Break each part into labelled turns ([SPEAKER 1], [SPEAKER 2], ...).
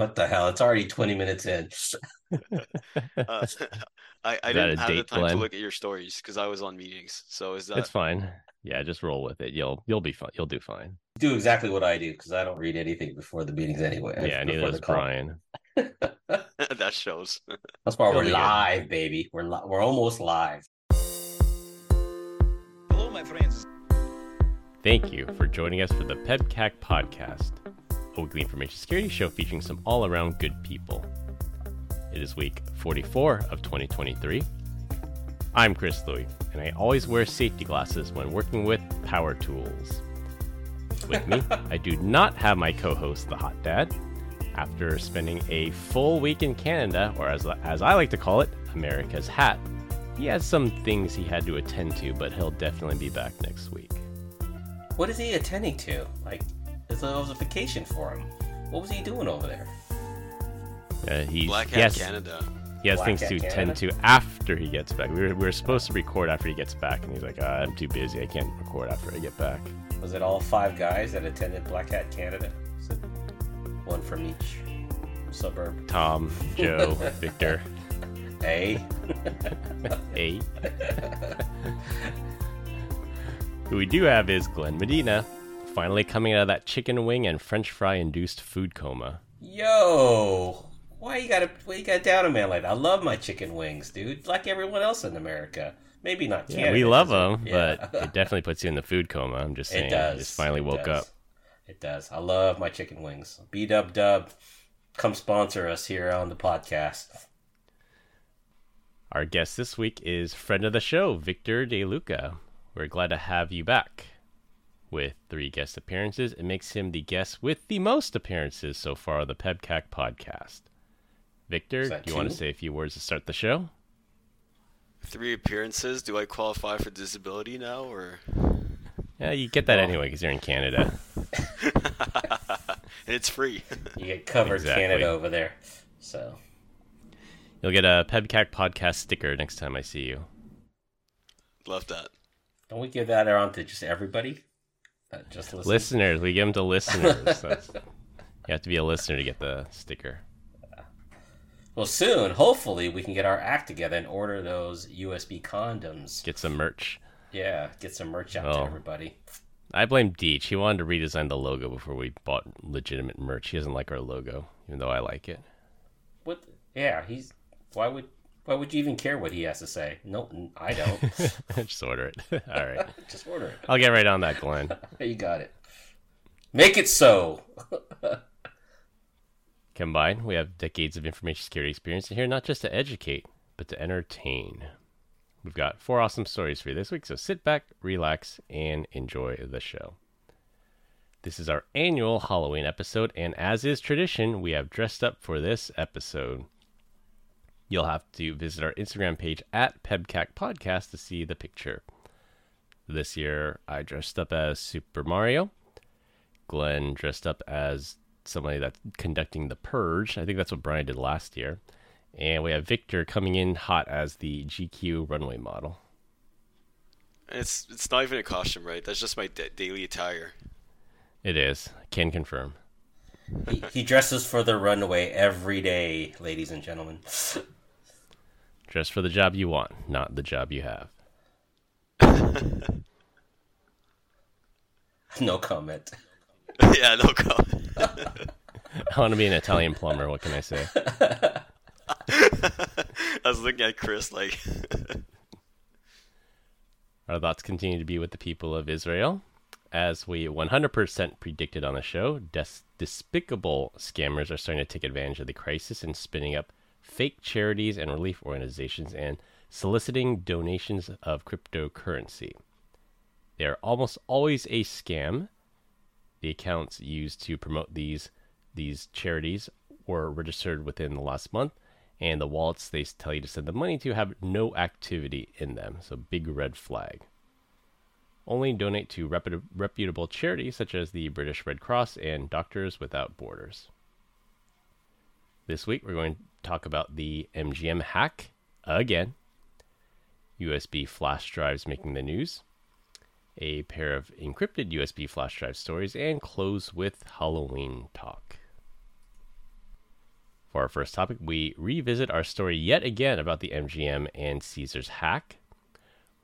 [SPEAKER 1] What the hell? It's already 20 minutes in.
[SPEAKER 2] Uh, I, I didn't
[SPEAKER 3] a
[SPEAKER 2] have the time
[SPEAKER 3] Glenn?
[SPEAKER 2] to look at your stories because I was on meetings. So is that
[SPEAKER 3] It's fine. Yeah, just roll with it. You'll you'll be fine. You'll do fine.
[SPEAKER 1] Do exactly what I do because I don't read anything before the meetings anyway.
[SPEAKER 3] Yeah,
[SPEAKER 1] before
[SPEAKER 3] neither does. Brian.
[SPEAKER 2] that shows?
[SPEAKER 1] That's why we're
[SPEAKER 3] be good.
[SPEAKER 1] live, baby. We're li- we're almost live.
[SPEAKER 4] Hello, my friends.
[SPEAKER 3] Thank you for joining us for the PEBCAK podcast, weekly information security show featuring some all around good people. It is week 44 of 2023. I'm Chris Louie, and I always wear safety glasses when working with power tools. With me, I do not have my co host, the Hot Dad. After spending a full week in Canada, or as, as I like to call it, America's Hat, he has some things he had to attend to, but he'll definitely be back next week.
[SPEAKER 1] What is he attending to? Like, it's a, it was a vacation for him. What was he doing over there?
[SPEAKER 3] Uh, he's,
[SPEAKER 2] Black
[SPEAKER 3] he
[SPEAKER 2] Hat
[SPEAKER 3] has,
[SPEAKER 2] Canada.
[SPEAKER 3] he has
[SPEAKER 1] Black
[SPEAKER 3] things
[SPEAKER 1] Hat
[SPEAKER 3] to tend to after he gets back. We were, we were supposed to record after he gets back, and he's like, "Ah, I'm too busy. I can't record after I get back.
[SPEAKER 1] Was it all five guys that attended Black Hat Canada? Was it one from each suburb?
[SPEAKER 3] Tom, Joe, Victor,
[SPEAKER 1] A.
[SPEAKER 3] A. Who we do have is Glenn Medina, finally coming out of that chicken wing and french fry induced food coma.
[SPEAKER 1] yo, why you gotta why you gotta down a man like that? I love my chicken wings, dude. Like everyone else in America. Maybe not
[SPEAKER 3] Yeah, we love them,
[SPEAKER 1] yeah.
[SPEAKER 3] but it definitely puts you in the food coma. I'm just saying.
[SPEAKER 1] It does.
[SPEAKER 3] I just finally
[SPEAKER 1] It
[SPEAKER 3] woke
[SPEAKER 1] does.
[SPEAKER 3] up.
[SPEAKER 1] It does. I love my chicken wings. B Dub Dub, come sponsor us here on the podcast.
[SPEAKER 3] Our guest this week is friend of the show, Victor De Luca. We're glad to have you back. With three guest appearances, it makes him the guest with the most appearances so far on the PEBCAK podcast. Victor, do
[SPEAKER 1] that
[SPEAKER 3] you want to say a few words to start the show?
[SPEAKER 2] Three appearances. Do I qualify for disability now, or?
[SPEAKER 3] Yeah, you get that
[SPEAKER 1] Well-
[SPEAKER 3] anyway because you're in Canada.
[SPEAKER 2] and it's free.
[SPEAKER 1] You get covered
[SPEAKER 3] Exactly.
[SPEAKER 1] Canada over there. So
[SPEAKER 3] You'll get a PEBCAK podcast sticker next time I see you.
[SPEAKER 2] Love that.
[SPEAKER 1] don't we give that around to just everybody? That just listen.
[SPEAKER 3] Listeners, we give them to listeners. You have to be a listener to get the sticker.
[SPEAKER 1] Well, soon, hopefully, we can get our act together and order those USB condoms.
[SPEAKER 3] Get some merch.
[SPEAKER 1] Yeah, get some merch out
[SPEAKER 3] Oh.
[SPEAKER 1] to everybody.
[SPEAKER 3] I blame Deech. He wanted to redesign the logo before we bought legitimate merch. He doesn't like our logo, even though I like it.
[SPEAKER 1] What? Yeah, he's. Why would? Why would you even care what he has to say? No, I don't.
[SPEAKER 3] Just order it. All right.
[SPEAKER 1] just order it.
[SPEAKER 3] I'll get right on that, Glenn.
[SPEAKER 1] You got it. Make it so.
[SPEAKER 3] Combined, we have decades of information security experience in here, not just to educate, but to entertain. We've got four awesome stories for you this week, so sit back, relax, and enjoy the show. This is our annual Halloween episode, and as is tradition, we have dressed up for this episode. You'll have to visit our Instagram page at PEBCAK Podcast to see the picture. This year, I dressed up as Super Mario. Glenn dressed up as somebody that's conducting the purge. I think that's what Brian did last year. And we have Victor coming in hot as the GQ runway model.
[SPEAKER 2] It's it's not even a costume, right? That's just my da- daily attire.
[SPEAKER 3] It is. Can confirm.
[SPEAKER 1] he, he dresses for the runway every day, ladies and gentlemen.
[SPEAKER 3] Dress for the job you want, not the job you have.
[SPEAKER 1] no comment.
[SPEAKER 2] yeah, no go.
[SPEAKER 3] I want to be an Italian plumber. What can I say?
[SPEAKER 2] I was looking at Chris like,
[SPEAKER 3] Our thoughts continue to be with the people of Israel. As we 100% predicted on the show, des- despicable scammers are starting to take advantage of the crisis and spinning up fake charities and relief organizations and soliciting donations of cryptocurrency. They are almost always a scam. The accounts used to promote these these charities were registered within the last month, and the wallets they tell you to send the money to have no activity in them. So big red flag. Only donate to reputa- reputable charities such as the British Red Cross and Doctors Without Borders. This week we're going talk about the MGM hack again. USB flash drives making the news. A pair of encrypted USB flash drive stories and close with Halloween talk. For our first topic, we revisit our story yet again about the MGM and Caesars hack.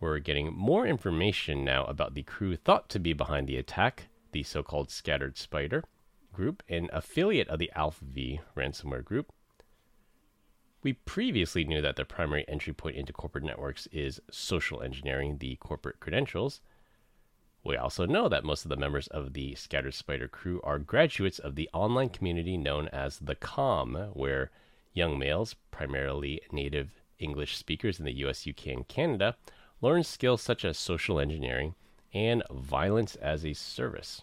[SPEAKER 3] We're getting more information now about the crew thought to be behind the attack, the so called Scattered Spider group, an affiliate of the Alpha V ransomware group. We previously knew that the primary entry point into corporate networks is social engineering the corporate credentials. We also know that most of the members of the Scattered Spider crew are graduates of the online community known as the COM, where young males, primarily native English speakers in the US, UK, and Canada, learn skills such as social engineering and violence as a service.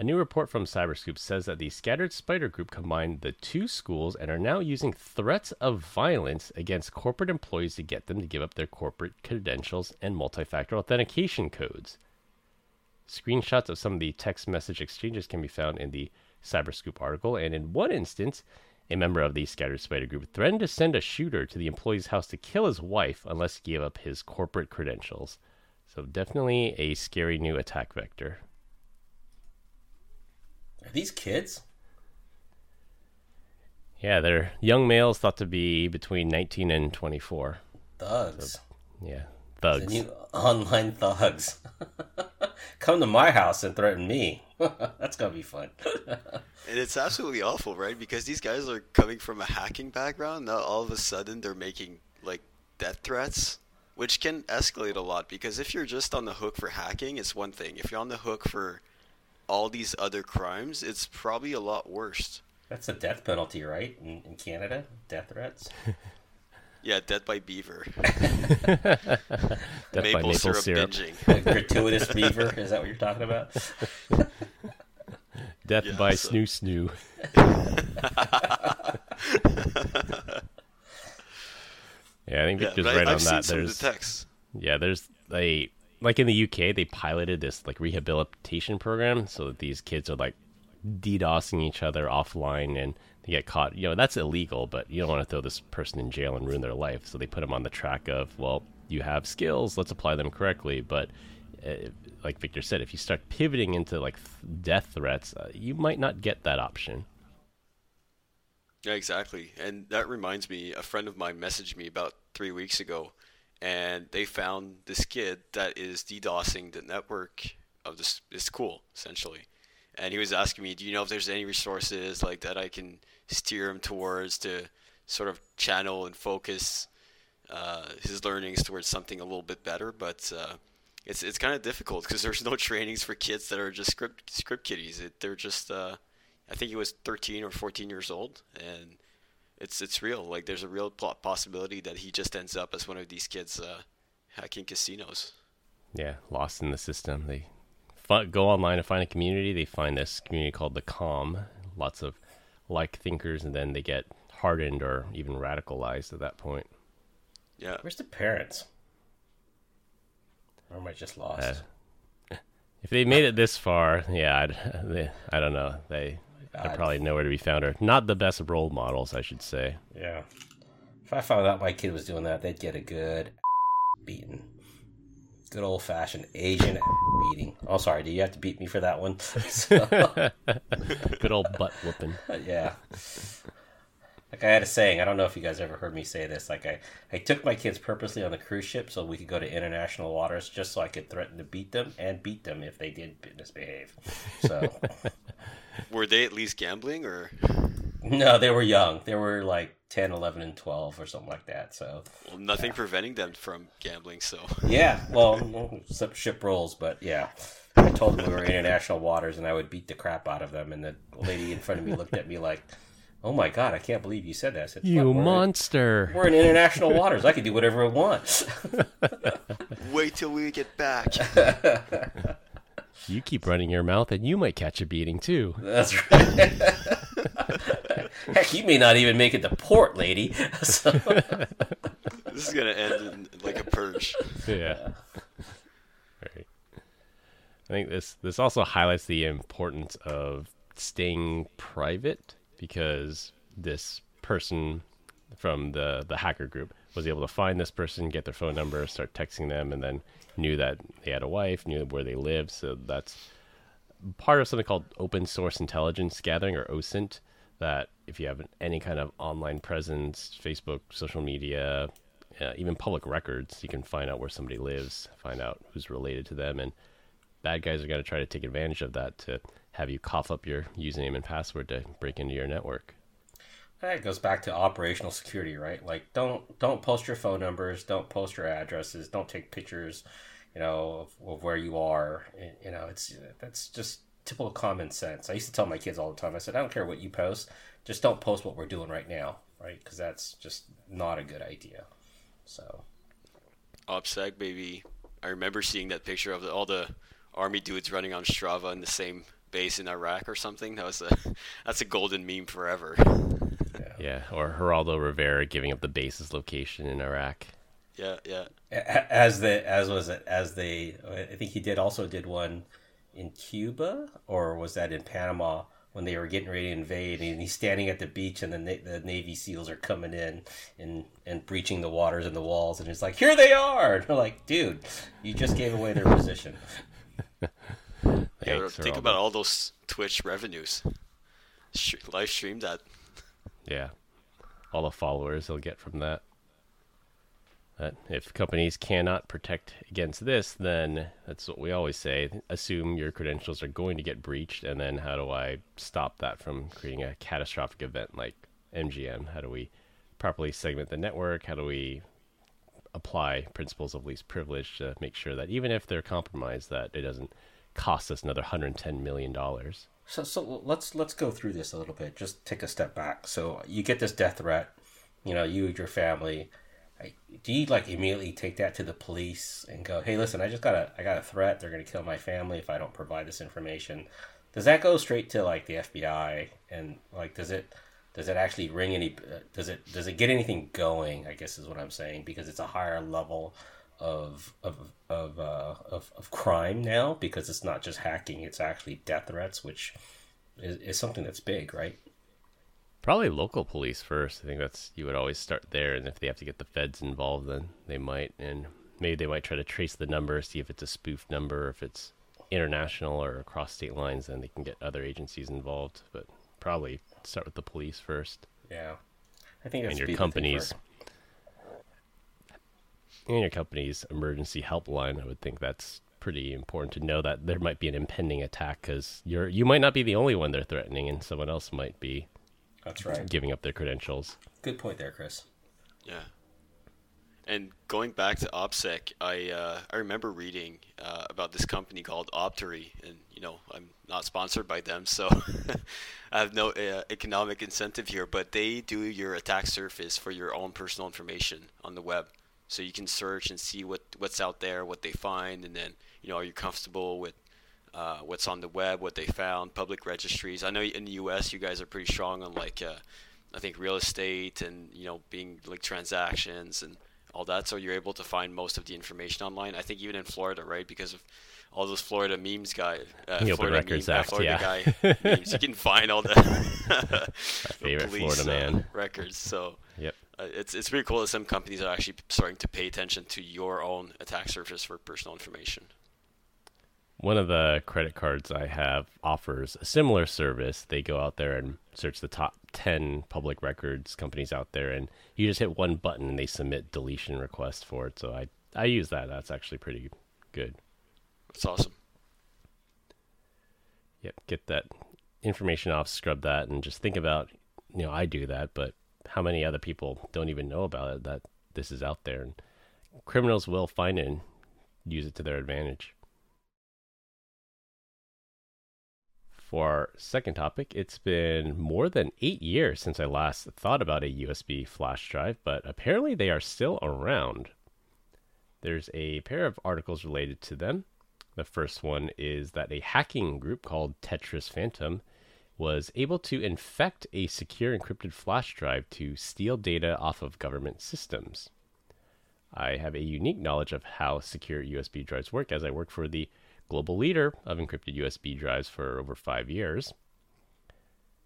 [SPEAKER 3] A new report from Cyberscoop says that the Scattered Spider Group combined the two schools and are now using threats of violence against corporate employees to get them to give up their corporate credentials and multi factor authentication codes. Screenshots of some of the text message exchanges can be found in the Cyberscoop article, and in one instance, a member of the Scattered Spider Group threatened to send a shooter to the employee's house to kill his wife unless he gave up his corporate credentials. So, definitely a scary new attack vector.
[SPEAKER 1] Are these kids?
[SPEAKER 3] Yeah, they're young males thought to be between 19 and 24.
[SPEAKER 1] Thugs.
[SPEAKER 3] Yeah,
[SPEAKER 1] The
[SPEAKER 3] thugs.
[SPEAKER 1] new online thugs. Come to my house and threaten me. That's gonna be fun.
[SPEAKER 2] And it's absolutely awful, right? Because these guys are coming from a hacking background. Now all of a sudden they're making like death threats, which can escalate a lot. Because if you're just on the hook for hacking, it's one thing. If you're on the hook for all these other crimes, it's probably a lot worse.
[SPEAKER 1] That's a death penalty, right? In, in Canada, death threats.
[SPEAKER 2] Yeah, death by beaver,
[SPEAKER 3] Death by
[SPEAKER 2] maple,
[SPEAKER 3] maple
[SPEAKER 2] syrup,
[SPEAKER 3] syrup.
[SPEAKER 2] binging.
[SPEAKER 1] Gratuitous beaver. Is that what you're talking about?
[SPEAKER 3] Death
[SPEAKER 2] Yeah,
[SPEAKER 3] by
[SPEAKER 2] so-
[SPEAKER 3] snoo snoo. yeah, I think
[SPEAKER 2] Yeah,
[SPEAKER 3] Victor's
[SPEAKER 2] but I-
[SPEAKER 3] right
[SPEAKER 2] I've
[SPEAKER 3] on
[SPEAKER 2] seen
[SPEAKER 3] that.
[SPEAKER 2] some of
[SPEAKER 3] There's
[SPEAKER 2] the texts.
[SPEAKER 3] yeah, there's a like in the UK they piloted this like rehabilitation program so that these kids are like DDoSing each other offline and they get caught. You know that's illegal, but you don't want to throw this person in jail and ruin their life. So they put them on the track of well, you have skills, let's apply them correctly. But uh, like Victor said, if you start pivoting into like th- death threats, uh, you might not get that option.
[SPEAKER 2] Yeah, exactly. And that reminds me, a friend of mine messaged me about three weeks ago, and they found this kid that is DDoSing the network of this this school, essentially. And he was asking me, do you know if there's any resources like that I can steer him towards to sort of channel and focus uh, his learnings towards something a little bit better? But uh, it's it's kind of difficult because there's no trainings for kids that are just script script kiddies. It, they're just uh, I think he was 13 or 14 years old, and it's it's real. Like there's a real possibility that he just ends up as one of these kids uh, hacking casinos.
[SPEAKER 3] Yeah, lost in the system. They fi- go online to find a community. They find this community called the Com. Lots of like thinkers, and then they get hardened or even radicalized at that point.
[SPEAKER 2] Yeah,
[SPEAKER 1] Where's the parents? Or am I just lost?
[SPEAKER 3] Uh, If they made it this far, yeah, I'd, they, I don't know. They
[SPEAKER 1] God.
[SPEAKER 3] probably nowhere to be found, or not the best role models, I should say.
[SPEAKER 1] yeah. If I found out my kid was doing that, they'd get a good beating. Good old fashioned Asian beating. Oh, sorry. Do you have to beat me for that one? So,
[SPEAKER 3] Good old butt whooping.
[SPEAKER 1] yeah. Like I had a saying, I don't know if you guys ever heard me say this. Like I, I took my kids purposely on the cruise ship so we could go to international waters just so I could threaten to beat them and beat them if they did misbehave. So
[SPEAKER 2] were they at least gambling or?
[SPEAKER 1] no, they were young. They were like 10, 11, and 12 or something like that. So
[SPEAKER 2] Well, nothing preventing them from gambling. So
[SPEAKER 1] yeah, well, some ship rolls, but yeah. I told them we were in international waters and I would beat the crap out of them. And the lady in front of me looked at me like, "Oh my god, I can't believe you said that." I said,
[SPEAKER 3] You
[SPEAKER 1] we're in-
[SPEAKER 3] monster!
[SPEAKER 1] We're in international waters. I can do whatever I want.
[SPEAKER 2] wait till we get back.
[SPEAKER 3] You keep running your mouth, and you might catch a beating too.
[SPEAKER 1] That's right. Heck, you may not even make it to port, lady. So,
[SPEAKER 2] this is gonna end in like a purge.
[SPEAKER 3] yeah. Right. I think this this also highlights the importance of staying private because this person from the the hacker group was able to find this person, get their phone number, start texting them, and then knew that they had a wife, knew where they lived. So that's part of something called open source intelligence gathering or OSINT. that if you have any kind of online presence, Facebook, social media, uh, even public records, you can find out where somebody lives, find out who's related to them, and bad guys are going to try to take advantage of that to have you cough up your username and password to break into your network.
[SPEAKER 1] That goes back to operational security, right? Like, don't don't post your phone numbers, don't post your addresses, don't take pictures, you know, of, of where you are. Eh, you know, it's that's just typical common sense. I used to tell my kids all the time. I said, I don't care what you post, just don't post what we're doing right now, right? Because that's just not a good idea. So,
[SPEAKER 2] OPSEC, baby. I remember seeing that picture of the, all the army dudes running on Strava in the same base in Iraq or something. That was a that's a golden meme forever.
[SPEAKER 3] Yeah, yeah or Geraldo Rivera giving up the base's location in Iraq.
[SPEAKER 2] Yeah, yeah.
[SPEAKER 1] As the as was it as they I think he did also did one in Cuba or was that in Panama when they were getting ready to invade and he's standing at the beach and the, the Navy SEALs are coming in and, and breaching the waters and the walls and it's like here they are! And they're like dude you just gave away their position.
[SPEAKER 2] Yeah, think about all those Twitch revenues. Live stream that.
[SPEAKER 3] Yeah. All the followers they'll get from that that if companies cannot protect against this, then that's what we always say. Assume your credentials are going to get breached, and then how do I stop that from creating a catastrophic event like MGM? How do we properly segment the network? How do we apply principles of least privilege to make sure that even if they're compromised, that it doesn't cost us another 110 million dollars?
[SPEAKER 1] So, so let's let's go through this a little bit. Just take a step back. So you get this death threat. You know, you and your family do you like immediately take that to the police and go, "Hey, listen, I just got a I got a threat. They're going to kill my family if I don't provide this information." Does that go straight to like the FBI and like does it does it actually ring any uh, does it does it get anything going? I guess is what I'm saying because it's a higher level of of of uh, of, of crime now because it's not just hacking; it's actually death threats, which is, is something that's big, right?
[SPEAKER 3] Probably local police first. I think that's you would always start there, and if they have to get the feds involved, then they might, and maybe they might try to trace the number, see if it's a spoof number, if it's international or across state lines, then they can get other agencies involved. But probably start with the police first.
[SPEAKER 1] Yeah, I think
[SPEAKER 3] and your company's and your company's emergency helpline. I would think that's pretty important to know that there might be an impending attack because you're you might not be the only one they're threatening, and someone else might be.
[SPEAKER 1] That's right.
[SPEAKER 3] Giving up their credentials.
[SPEAKER 1] Good point there, Chris.
[SPEAKER 2] Yeah. And going back to OPSEC, I uh, I remember reading uh, about this company called Optery, and you know I'm not sponsored by them, so I have no uh, economic incentive here. But they do your attack surface for your own personal information on the web, so you can search and see what what's out there, what they find, and then you know are you comfortable with uh, what's on the web, what they found, public registries. I know in the U.S. you guys are pretty strong on like uh, I think real estate and you know being like transactions and all that. So you're able to find most of the information online. I think even in Florida, right? Because of all those Florida memes guy,
[SPEAKER 3] uh, the Florida Records meme, uh, Act,
[SPEAKER 2] Florida
[SPEAKER 3] yeah.
[SPEAKER 2] guy memes. You can find all the,
[SPEAKER 3] favorite police, Florida uh, man
[SPEAKER 2] records. So
[SPEAKER 3] yep.
[SPEAKER 2] Uh, it's it's pretty cool that some companies are actually starting to pay attention to your own attack surface for personal information
[SPEAKER 3] one of the credit cards I have offers a similar service. They go out there and search the top 10 public records companies out there, and you just hit one button and they submit deletion requests for it. So I, I use that. That's actually pretty good.
[SPEAKER 2] That's awesome.
[SPEAKER 3] Yep, get that information off, scrub that, and just think about, you know, I do that, but how many other people don't even know about it that this is out there? And criminals will find it and use it to their advantage. For our second topic, it's been more than eight years since I last thought about a USB flash drive, but apparently they are still around. There's a pair of articles related to them. The first one is that a hacking group called Tetris Phantom was able to infect a secure encrypted flash drive to steal data off of government systems. I have a unique knowledge of how secure USB drives work as I work for the global leader of encrypted USB drives for over five years.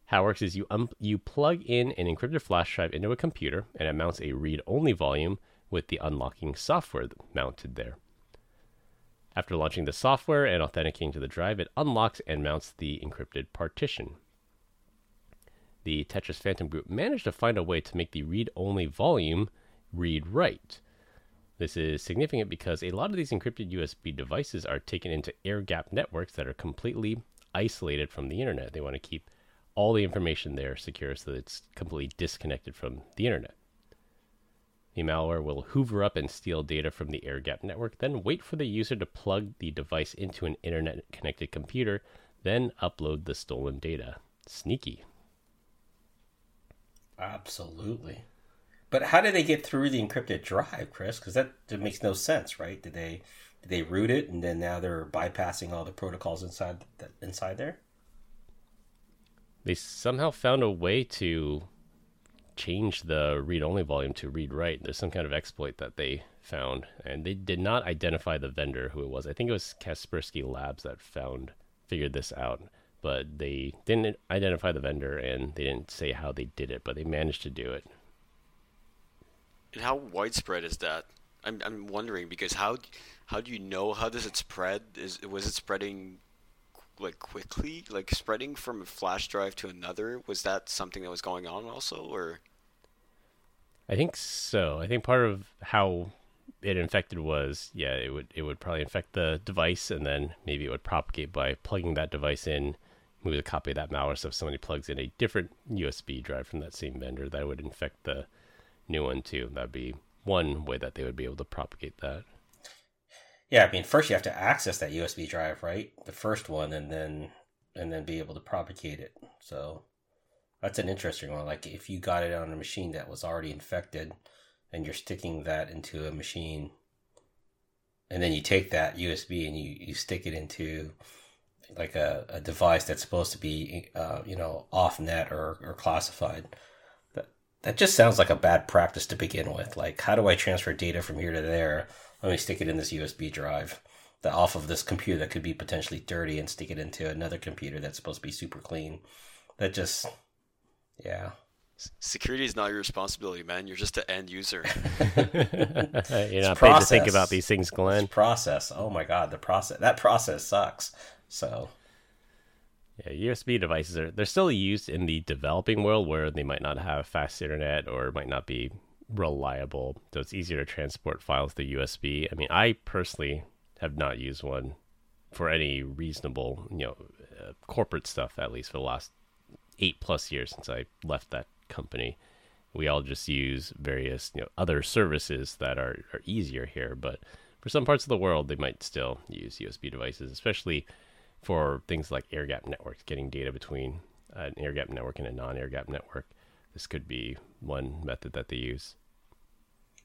[SPEAKER 3] How it works is you um, you plug in an encrypted flash drive into a computer, and it mounts a read-only volume with the unlocking software mounted there. After launching the software and authenticating to the drive, it unlocks and mounts the encrypted partition. the Tetris Phantom group managed to find a way to make the read only volume read write. This is significant because a lot of these encrypted USB devices are taken into air gap networks that are completely isolated from the internet. They want to keep all the information there secure so that it's completely disconnected from the internet. The malware will hoover up and steal data from the air gap network, then wait for the user to plug the device into an internet connected computer, then upload the stolen data. Sneaky.
[SPEAKER 1] Absolutely. But how did they get through the encrypted drive, Chris? Because that, that makes no sense, right? Did they did they root it and then now they're bypassing all the protocols inside that inside there?
[SPEAKER 3] They somehow found a way to change the read only volume to read write. There's some kind of exploit that they found, and they did not identify the vendor who it was. I think it was Kaspersky Labs that found figured this out, but they didn't identify the vendor and they didn't say how they did it, but they managed to do it.
[SPEAKER 2] And how widespread is that? I'm I'm wondering because how how do you know how does it spread? Is was it spreading like quickly, like spreading from a flash drive to another? Was that something that was going on also, or?
[SPEAKER 3] I think so. I think part of how it infected was yeah, it would it would probably infect the device, and then maybe it would propagate by plugging that device in. Move a copy of that malware. So if somebody plugs in a different USB drive from that same vendor, that would infect the new one too. That'd be one way that they would be able to propagate that.
[SPEAKER 1] Yeah, I mean, first you have to access that USB drive, right? The first one, and then and then be able to propagate it. So that's an interesting one. Like if you got it on a machine that was already infected, and you're sticking that into a machine, and then you take that USB and you you stick it into like a, a device that's supposed to be uh, you know off net or, or classified that that just sounds like a bad practice to begin with like how do i transfer data from here to there let me stick it in this USB drive that off of this computer that could be potentially dirty and stick it into another computer that's supposed to be super clean. That just, yeah.
[SPEAKER 2] Security is not your responsibility, man. You're just an end user.
[SPEAKER 3] You're not paid to think about these things, Glenn.
[SPEAKER 1] It's process. Oh my god, the process. That process sucks. So.
[SPEAKER 3] Yeah, USB devices are they're still used in the developing world where they might not have fast internet or might not be reliable. So it's easier to transport files through USB. I mean, I personally have not used one for any reasonable, you know, uh, corporate stuff, at least for the last eight plus years since I left that company. We all just use various, you know, other services that are, are easier here. But for some parts of the world, they might still use USB devices, especially for things like air gap networks, getting data between an air gap network and a non air gap network this could be one method that they use.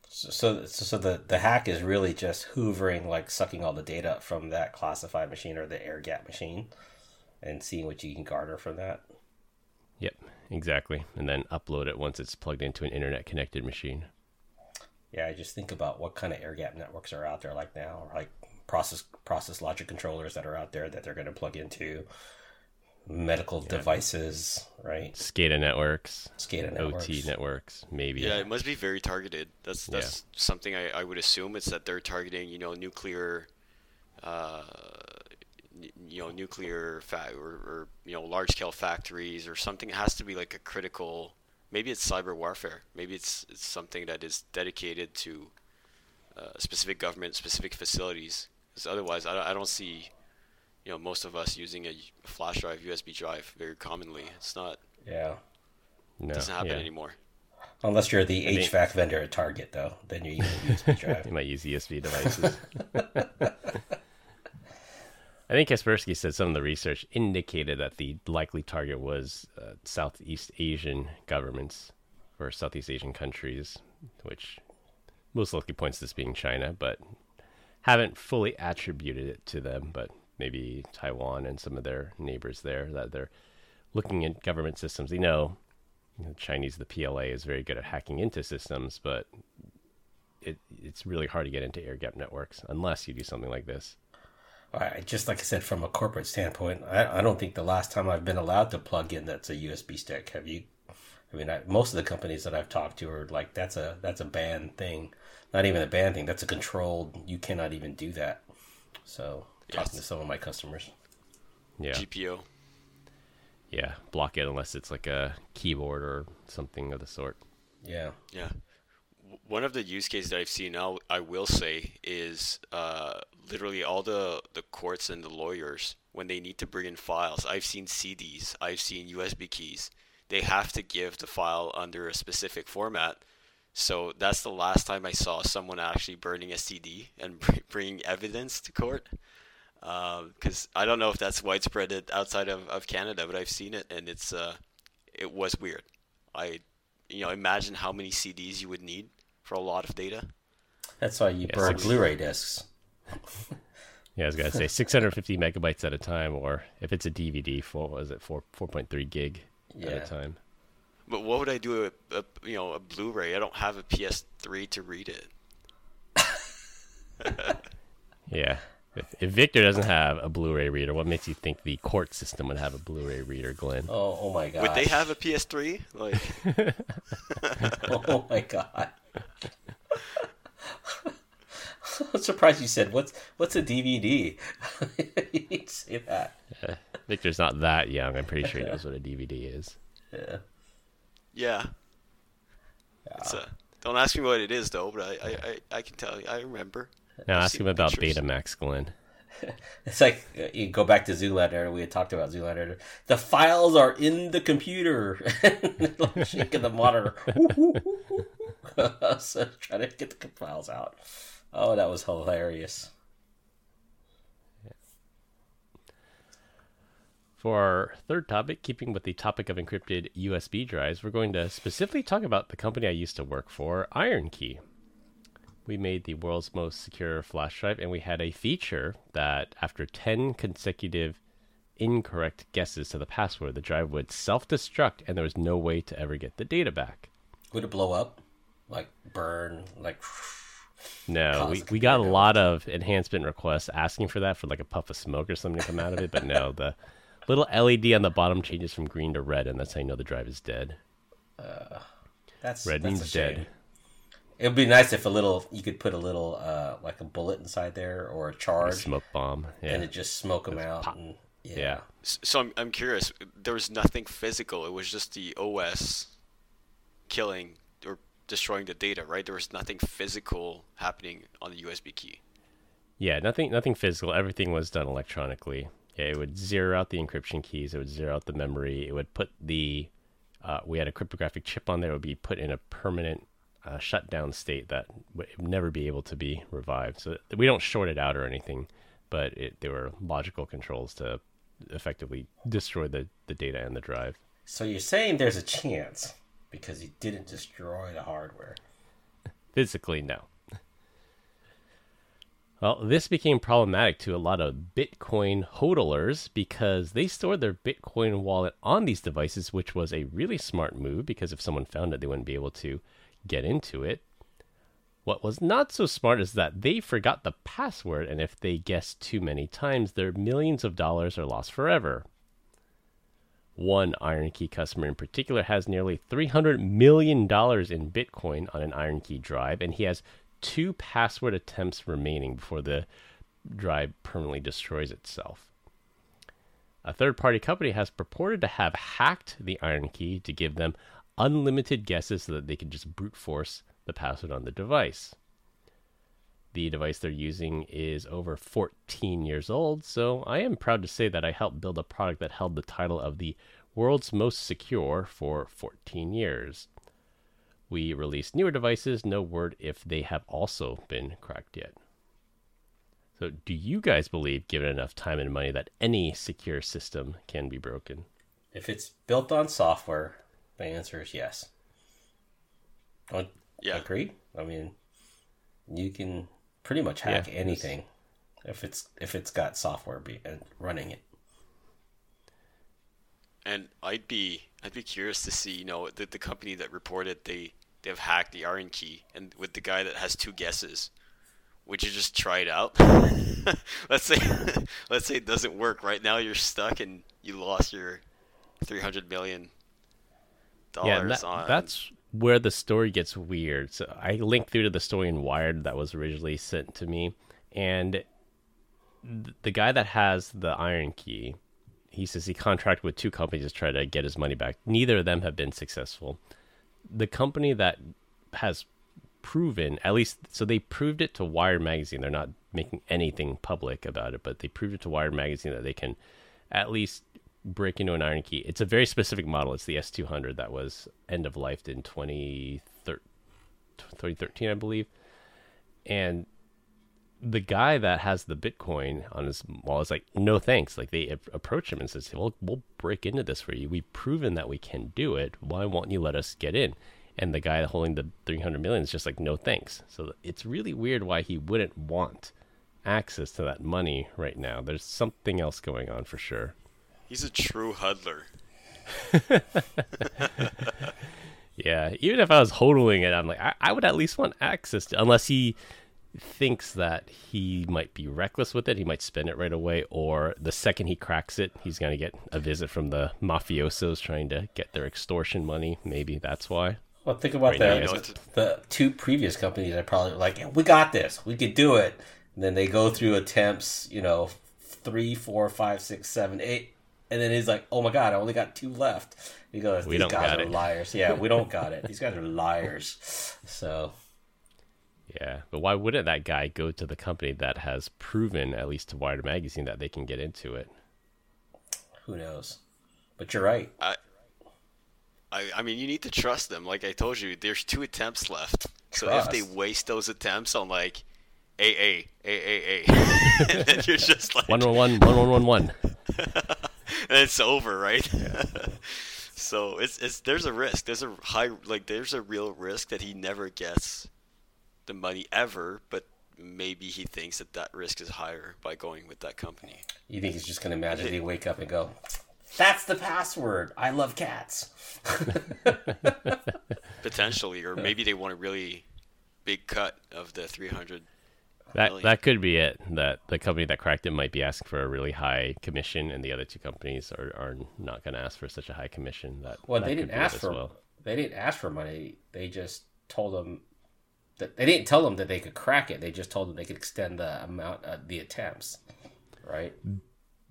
[SPEAKER 1] So, so, so the the hack is really just hoovering, like sucking all the data from that classified machine or the air gap machine, and seeing what you can garner from that.
[SPEAKER 3] Yep, exactly, and then upload it once it's plugged into an internet connected machine.
[SPEAKER 1] Yeah, I just think about what kind of air gap networks are out there like now, like process process logic controllers that are out there that they're going to plug into medical yeah. devices, right?
[SPEAKER 3] SCADA networks,
[SPEAKER 1] SCADA networks,
[SPEAKER 3] OT networks, maybe.
[SPEAKER 2] Yeah, it must be very targeted. That's that's yeah. something I, I would assume. It's that they're targeting, you know, nuclear, uh, you know, nuclear fa- or, or you know, large scale factories or something. It has to be like a critical. Maybe it's cyber warfare. Maybe it's it's something that is dedicated to uh, specific government, specific facilities. Because otherwise, I, I don't see you know most of us using a flash drive, USB drive very commonly. It's not.
[SPEAKER 1] Yeah.
[SPEAKER 2] No, it doesn't happen yeah. anymore.
[SPEAKER 1] Unless you're the I HVAC mean, vendor at Target, though, then you use USB drive.
[SPEAKER 3] you might use USB devices. I think Kaspersky said some of the research indicated that the likely target was uh, Southeast Asian governments or Southeast Asian countries, which most likely points to this being China, but haven't fully attributed it to them. But maybe Taiwan and some of their neighbors there that they're looking at government systems. You know Chinese, the PLA is very good at hacking into systems, but it it's really hard to get into air gap networks unless you do something like this.
[SPEAKER 1] I just like I said, from a corporate standpoint, I, I don't think the last time I've been allowed to plug in that's a USB stick. Have you? I mean, I, most of the companies that I've talked to are like, that's a that's a banned thing. Not even a banned thing. That's a controlled. You cannot even do that. So talking yes. to some of my customers.
[SPEAKER 3] Yeah.
[SPEAKER 2] GPO.
[SPEAKER 3] yeah, block it unless it's like a keyboard or something of the sort.
[SPEAKER 1] Yeah.
[SPEAKER 2] Yeah. One of the use cases that I've seen now, I will say, is uh, literally all the, the courts and the lawyers, when they need to bring in files, I've seen CDs, I've seen USB keys. They have to give the file under a specific format. So that's the last time I saw someone actually burning a CD and bringing evidence to court. Because I don't know if that's widespread outside of, of Canada, but I've seen it and it's uh, it was weird. I you know imagine how many CDs you would need for a lot of data.
[SPEAKER 1] That's why you
[SPEAKER 3] Yeah,
[SPEAKER 1] burn
[SPEAKER 3] six-
[SPEAKER 1] Blu-ray discs.
[SPEAKER 3] Yeah, I was gonna say 650 megabytes at a time, or if it's a DVD, four what was it four 4.3 gig at a time.
[SPEAKER 2] But what would I do with a, you know a Blu-ray? I don't have a PS3 to read it.
[SPEAKER 3] Yeah. If, if Victor doesn't have a Blu-ray reader, what makes you think the court system would have a Blu-ray reader, Glenn?
[SPEAKER 1] Oh, oh my god.
[SPEAKER 2] Would they have a PS3? Like
[SPEAKER 1] Oh my god. I'm surprised you said what's what's a DVD. you didn't say that.
[SPEAKER 3] Victor's not that young. I'm pretty sure he knows what a DVD is.
[SPEAKER 1] Yeah.
[SPEAKER 2] Yeah. It's a, don't ask me what it is though, but I, I, I, I can tell you. I remember.
[SPEAKER 3] Now
[SPEAKER 2] I've
[SPEAKER 3] ask him about
[SPEAKER 2] pictures.
[SPEAKER 3] Betamax, Glenn.
[SPEAKER 1] It's like uh, you go back to Zoolander. We had talked about Zoolander. The files are in the computer. Shaking the monitor. so trying to get the files out. Oh, that was hilarious.
[SPEAKER 3] For our third topic, keeping with the topic of encrypted USB drives, we're going to specifically talk about the company I used to work for, IronKey. We made the world's most secure flash drive, and we had a feature that after 10 consecutive incorrect guesses to the password, the drive would self destruct and there was no way to ever get the data back.
[SPEAKER 1] Would it blow up? Like burn? Like
[SPEAKER 3] No, we, we got a lot of enhancement requests asking for that for like a puff of smoke or something to come out of it, but no, the little LED on the bottom changes from green to red, and that's how you know the drive is dead.
[SPEAKER 1] that's
[SPEAKER 3] Red
[SPEAKER 1] that's
[SPEAKER 3] means dead.
[SPEAKER 1] It would be nice if a little you could put a little uh like a bullet inside there or a
[SPEAKER 3] A
[SPEAKER 1] charge
[SPEAKER 3] smoke bomb. Yeah.
[SPEAKER 1] and it just smoke them out.
[SPEAKER 3] pop.
[SPEAKER 1] And, yeah.
[SPEAKER 3] yeah.
[SPEAKER 2] So I'm, I'm curious. There was nothing physical. It was just the OS killing or destroying the data, right? There was nothing physical happening on the USB key.
[SPEAKER 3] Yeah, nothing nothing physical. Everything was done electronically. It would zero out the encryption keys. It would zero out the memory. It would put the uh, we had a cryptographic chip on there. It would be put in a permanent uh, shutdown state that would never be able to be revived. So we don't short it out or anything, but it, there were logical controls to effectively destroy the, the data and the drive.
[SPEAKER 1] So you're saying there's a chance because you didn't destroy the hardware.
[SPEAKER 3] Physically, no. Well, this became problematic to a lot of Bitcoin hodlers because they stored their Bitcoin wallet on these devices, which was a really smart move because if someone found it, they wouldn't be able to get into it. What was not so smart is that they forgot the password, and if they guessed too many times, their millions of dollars are lost forever. One IronKey customer in particular has nearly $300 million in Bitcoin on an IronKey drive, and he has two password attempts remaining before the drive permanently destroys itself. A third party company has purported to have hacked the IronKey to give them unlimited guesses so that they could just brute force the password on the device. The device they're using is over 14 years old, so I am proud to say that I helped build a product that held the title of the world's most secure for 14 years. We released newer devices, no word if they have also been cracked yet. So, do you guys believe, given enough time and money, that any secure system can be broken?
[SPEAKER 1] If it's built on software, the answer is yes. Don't
[SPEAKER 2] Yeah.
[SPEAKER 1] agree? I mean, you can pretty much hack
[SPEAKER 3] Yeah,
[SPEAKER 1] anything if it's if it's got software be, uh, running it.
[SPEAKER 2] And I'd be I'd be curious to see, you know, the, the company that reported they they've hacked the IronKey and with the guy that has two guesses. Would you just try it out? let's say let's say it doesn't work. Right now you're stuck and you lost your three hundred million
[SPEAKER 3] yeah,
[SPEAKER 2] dollars
[SPEAKER 3] that-
[SPEAKER 2] on
[SPEAKER 3] that's where the story gets weird. So I linked through to the story in Wired that was originally sent to me, and the guy that has the IronKey, he says he contracted with two companies to try to get his money back. Neither of them have been successful. The company that has proven, at least, so they proved it to Wired Magazine. They're not making anything public about it, but they proved it to Wired Magazine that they can at least break into an IronKey. It's a very specific model. It's the S200 that was end of life in 2013, I believe. And the guy that has the Bitcoin on his wall is like, no thanks. Like they approach him and says, well, we'll break into this for you. We've proven that we can do it. Why won't you let us get in? And the guy holding the 300 million is just like, no thanks. So it's really weird why he wouldn't want access to that money right now. There's something else going on for sure.
[SPEAKER 2] He's a true hodler.
[SPEAKER 3] yeah, even if I was hodling it, I'm like, I, I would at least want access to, unless he thinks that he might be reckless with it, he might spend it right away, or the second he cracks it, he's going to get a visit from the mafiosos trying to get their extortion money. Maybe that's why.
[SPEAKER 1] Well, think about right the, the two previous companies are probably like, yeah, we got this, we could do it. And then they go through attempts, you know, three, four, five, six, seven, eight, and then he's like, "Oh my god, I only got two left." He goes, "These guys are it. liars." Yeah, we don't got it. These guys are liars. So
[SPEAKER 3] yeah, but why wouldn't that guy go to the company that has proven, at least to Wired Magazine, that they can get into it?
[SPEAKER 1] Who knows? But you're right.
[SPEAKER 2] I, I, I mean, you need to trust them. Like I told you, there's two attempts left. So if they waste those attempts on like A A A A A, and then you're just like
[SPEAKER 3] one one one one one one one,
[SPEAKER 2] and it's over, right? Yeah. so it's it's there's a risk. There's a high like there's a real risk that he never gets the money ever, but maybe he thinks that that risk is higher by going with that company.
[SPEAKER 1] You think he's just going to magically wake up and go, "That's the password. I love cats."
[SPEAKER 2] Potentially, or maybe they want a really big cut of the 300
[SPEAKER 3] that that could be it. That the company that cracked it might be asking for a really high commission, and the other two companies are, are not going to ask for such a high commission. That
[SPEAKER 1] well,
[SPEAKER 3] that
[SPEAKER 1] they didn't ask for well. they didn't ask for money. They just told them they didn't tell them that they could crack it. They just told them they could extend the amount of the attempts, right?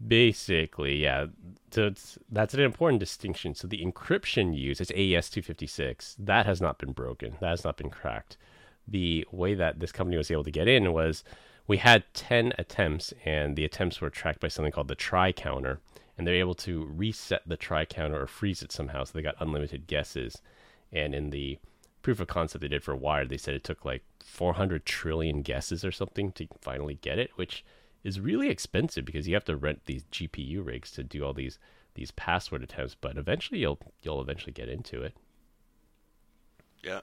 [SPEAKER 3] Basically, yeah. So that's an important distinction. So the encryption used, it's AES 256, that has not been broken. That has not been cracked. The way that this company was able to get in was we had 10 attempts, and the attempts were tracked by something called the try counter, and they're able to reset the try counter or freeze it somehow. So they got unlimited guesses. And in the proof of concept they did for Wired, they said it took like 400 trillion guesses or something to finally get it, which is really expensive because you have to rent these GPU rigs to do all these these password attempts. But eventually, you'll you'll eventually get into it.
[SPEAKER 2] Yeah,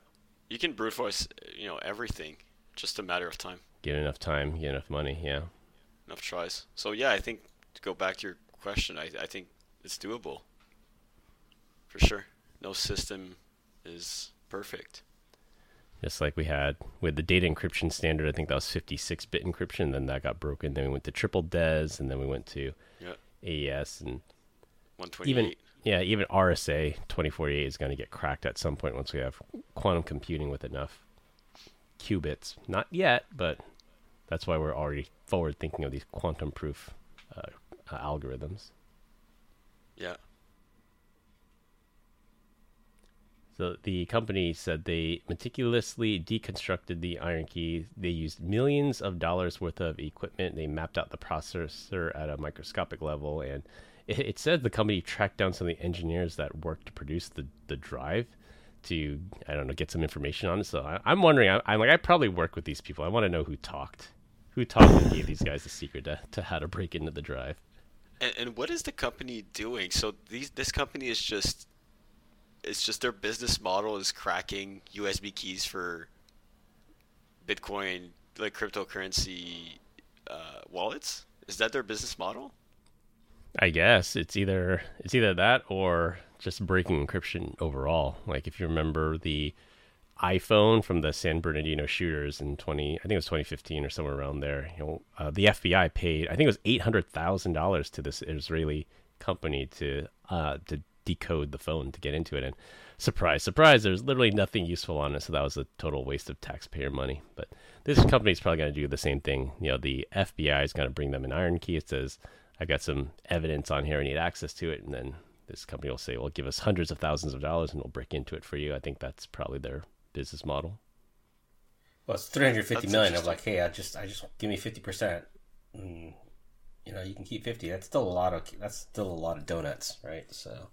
[SPEAKER 2] you can brute force you know everything, just a matter of time.
[SPEAKER 3] Get enough time, get enough money, yeah.
[SPEAKER 2] Enough tries. So yeah, I think to go back to your question, I I think it's doable. For sure, no system is perfect.
[SPEAKER 3] Just like we had with the data encryption standard, I think that was 56 bit encryption. Then that got broken. Then we went to triple DES, and then we went to yep. AES and
[SPEAKER 2] 128.
[SPEAKER 3] Even yeah, even RSA 2048 is going to get cracked at some point once we have quantum computing with enough qubits. Not yet, but that's why we're already forward thinking of these quantum proof uh, uh, algorithms.
[SPEAKER 2] Yeah.
[SPEAKER 3] So the company said they meticulously deconstructed the IronKey. They used millions of dollars worth of equipment. They mapped out the processor at a microscopic level, and it, it said the company tracked down some of the engineers that worked to produce the the drive to I don't know get some information on it. So I, am wondering. I, am like I probably work with these people. I want to know who talked, who talked and gave these guys the secret to, to how to break into the drive.
[SPEAKER 2] And, and what is the company doing? So these this company is just it's just their business model is cracking USB keys for Bitcoin, like cryptocurrency uh, wallets. Is that their business model?
[SPEAKER 3] I guess it's either it's either that or just breaking encryption overall. Like if you remember the iPhone from the San Bernardino shooters in 20, I think it was 2015 or somewhere around there. You know, uh, the FBI paid, I think it was eight hundred thousand dollars to this Israeli company to uh, to decode the phone to get into it. And surprise, surprise, there's literally nothing useful on it. So that was a total waste of taxpayer money. But this company is probably going to do the same thing. You know, the FBI is going to bring them an IronKey. It says I've got some evidence on here. I need access to it, and then this company will say, "Well, give us hundreds of thousands of dollars, and we'll break into it for you." I think that's probably their business model.
[SPEAKER 1] Well, it's three hundred fifty million.
[SPEAKER 2] That's
[SPEAKER 1] million. I'm like, hey, I just, I just give me fifty percent. Mm, you know, you can keep fifty. That's still a lot of. That's still a lot of donuts, right? So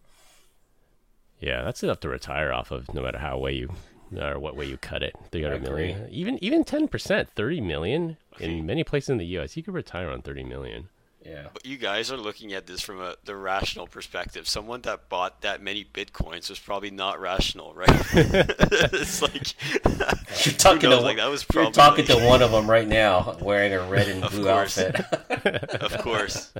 [SPEAKER 3] Yeah, that's enough to retire off of, no matter how way you or what way you cut it. Three hundred million, even even ten percent, thirty million in many places in the U.S. You could retire on thirty million.
[SPEAKER 1] Yeah,
[SPEAKER 2] But you guys are looking at this from a the rational perspective. Someone that bought that many bitcoins was probably not rational, right? it's like
[SPEAKER 1] you're talking
[SPEAKER 2] knows,
[SPEAKER 1] to
[SPEAKER 2] like, that was
[SPEAKER 1] you're talking
[SPEAKER 2] like-
[SPEAKER 1] to one of them right now, wearing a red and blue
[SPEAKER 2] course.
[SPEAKER 1] outfit.
[SPEAKER 2] of course,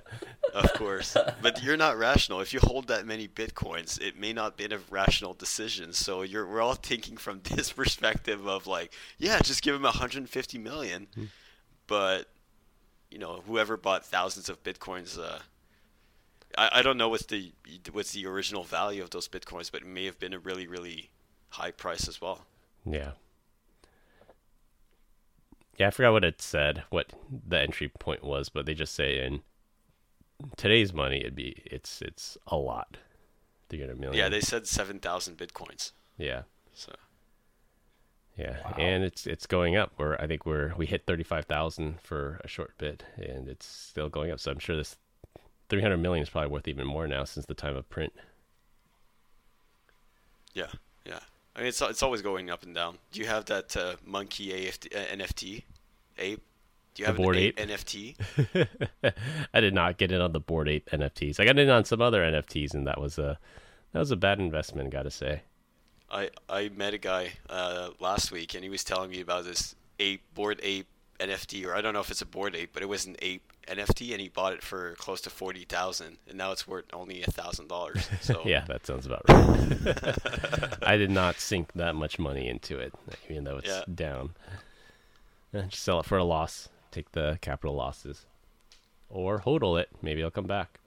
[SPEAKER 2] of course. But you're not rational. If you hold that many bitcoins, it may not be a rational decision. So you're we're all thinking from this perspective of like, yeah, just give him 150 million. Hmm. But you know, whoever bought thousands of bitcoins, uh, I I don't know what's the what's the original value of those bitcoins, but it may have been a really really high price as well.
[SPEAKER 3] Yeah. Yeah, I forgot what it said, what the entry point was, but they just say in today's money, it'd be it's it's a lot, three hundred million.
[SPEAKER 2] Yeah, they said 7,000 bitcoins.
[SPEAKER 3] yeah.
[SPEAKER 2] So
[SPEAKER 3] Yeah,
[SPEAKER 1] Wow.
[SPEAKER 3] and it's it's going up. We're I think we're we hit thirty five thousand for a short bit, and it's still going up. So I'm sure this three hundred million is probably worth even more now since the time of print.
[SPEAKER 2] Yeah, yeah. I mean, it's it's always going up and down. Do you have that uh, monkey AFT, uh, NFT ape? Do you
[SPEAKER 3] The
[SPEAKER 2] have
[SPEAKER 3] Bored
[SPEAKER 2] an
[SPEAKER 3] Ape?
[SPEAKER 2] NFT?
[SPEAKER 3] I did not get in on the Bored Ape NFTs. I got in on some other NFTs, and that was a that was a bad investment. Got to say.
[SPEAKER 2] I I met a guy uh, last week, and he was telling me about this ape Bored Ape NFT, or I don't know if it's a Bored Ape, but it was an ape NFT, and he bought it for close to forty thousand, and now it's worth only a thousand dollars. So
[SPEAKER 3] Yeah, that sounds about right. I did not sink that much money into it, even though it's
[SPEAKER 2] Yeah.
[SPEAKER 3] down. Eh, Just sell it for a loss. Take the capital losses, or hodl it. Maybe it'll come back.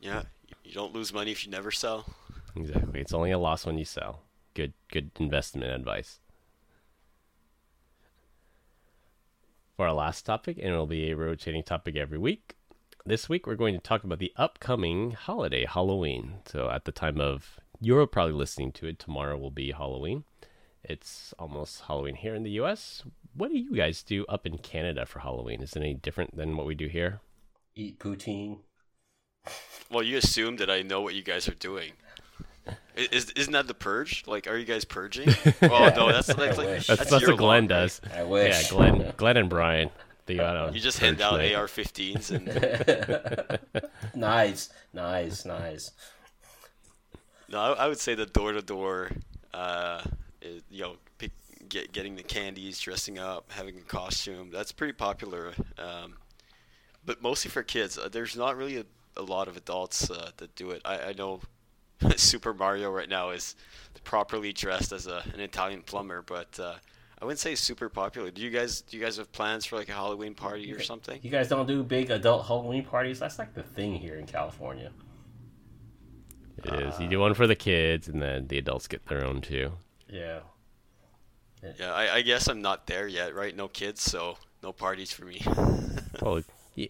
[SPEAKER 2] yeah, you don't lose money if you never sell.
[SPEAKER 3] Exactly. It's only a loss when you sell. Good, good investment advice. For our last topic, and it'll be a rotating topic every week. This week, we're going to talk about the upcoming holiday, Halloween. So, at the time of you're probably listening to it, tomorrow will be Halloween. It's almost Halloween here in the U.S. What do you guys do up in Canada for Halloween? Is it any different than what we do here?
[SPEAKER 1] Eat poutine.
[SPEAKER 2] Well, you assume that I know what you guys are doing. I- Is, isn't that the purge? Like, are you guys purging? Oh no, that's like, like
[SPEAKER 1] wish.
[SPEAKER 3] That's, that's, what Glenn
[SPEAKER 2] law, right?
[SPEAKER 3] does.
[SPEAKER 1] I wish.
[SPEAKER 3] Yeah, Glenn, Glenn and Brian. They got on
[SPEAKER 2] You just hand out
[SPEAKER 3] night.
[SPEAKER 2] AR-15s and
[SPEAKER 1] Nice, nice, nice.
[SPEAKER 2] no, I, I would say the door-to-door, uh, is, you know, pick, get, getting the candies, dressing up, having a costume. That's pretty popular, um, but mostly for kids. Uh, there's not really a, a lot of adults uh, that do it. I, I know Super Mario right now is properly dressed as a, an Italian plumber, but uh, I wouldn't say super popular. Do you guys do you guys have plans for like a Halloween party or something?
[SPEAKER 1] You guys don't do big adult Halloween parties? That's like the thing here in California.
[SPEAKER 3] It is. You do one for the kids, and then the adults get their own too.
[SPEAKER 1] Yeah.
[SPEAKER 2] Yeah, I, I guess I'm not there yet, right? No kids, so no parties for me.
[SPEAKER 3] Well,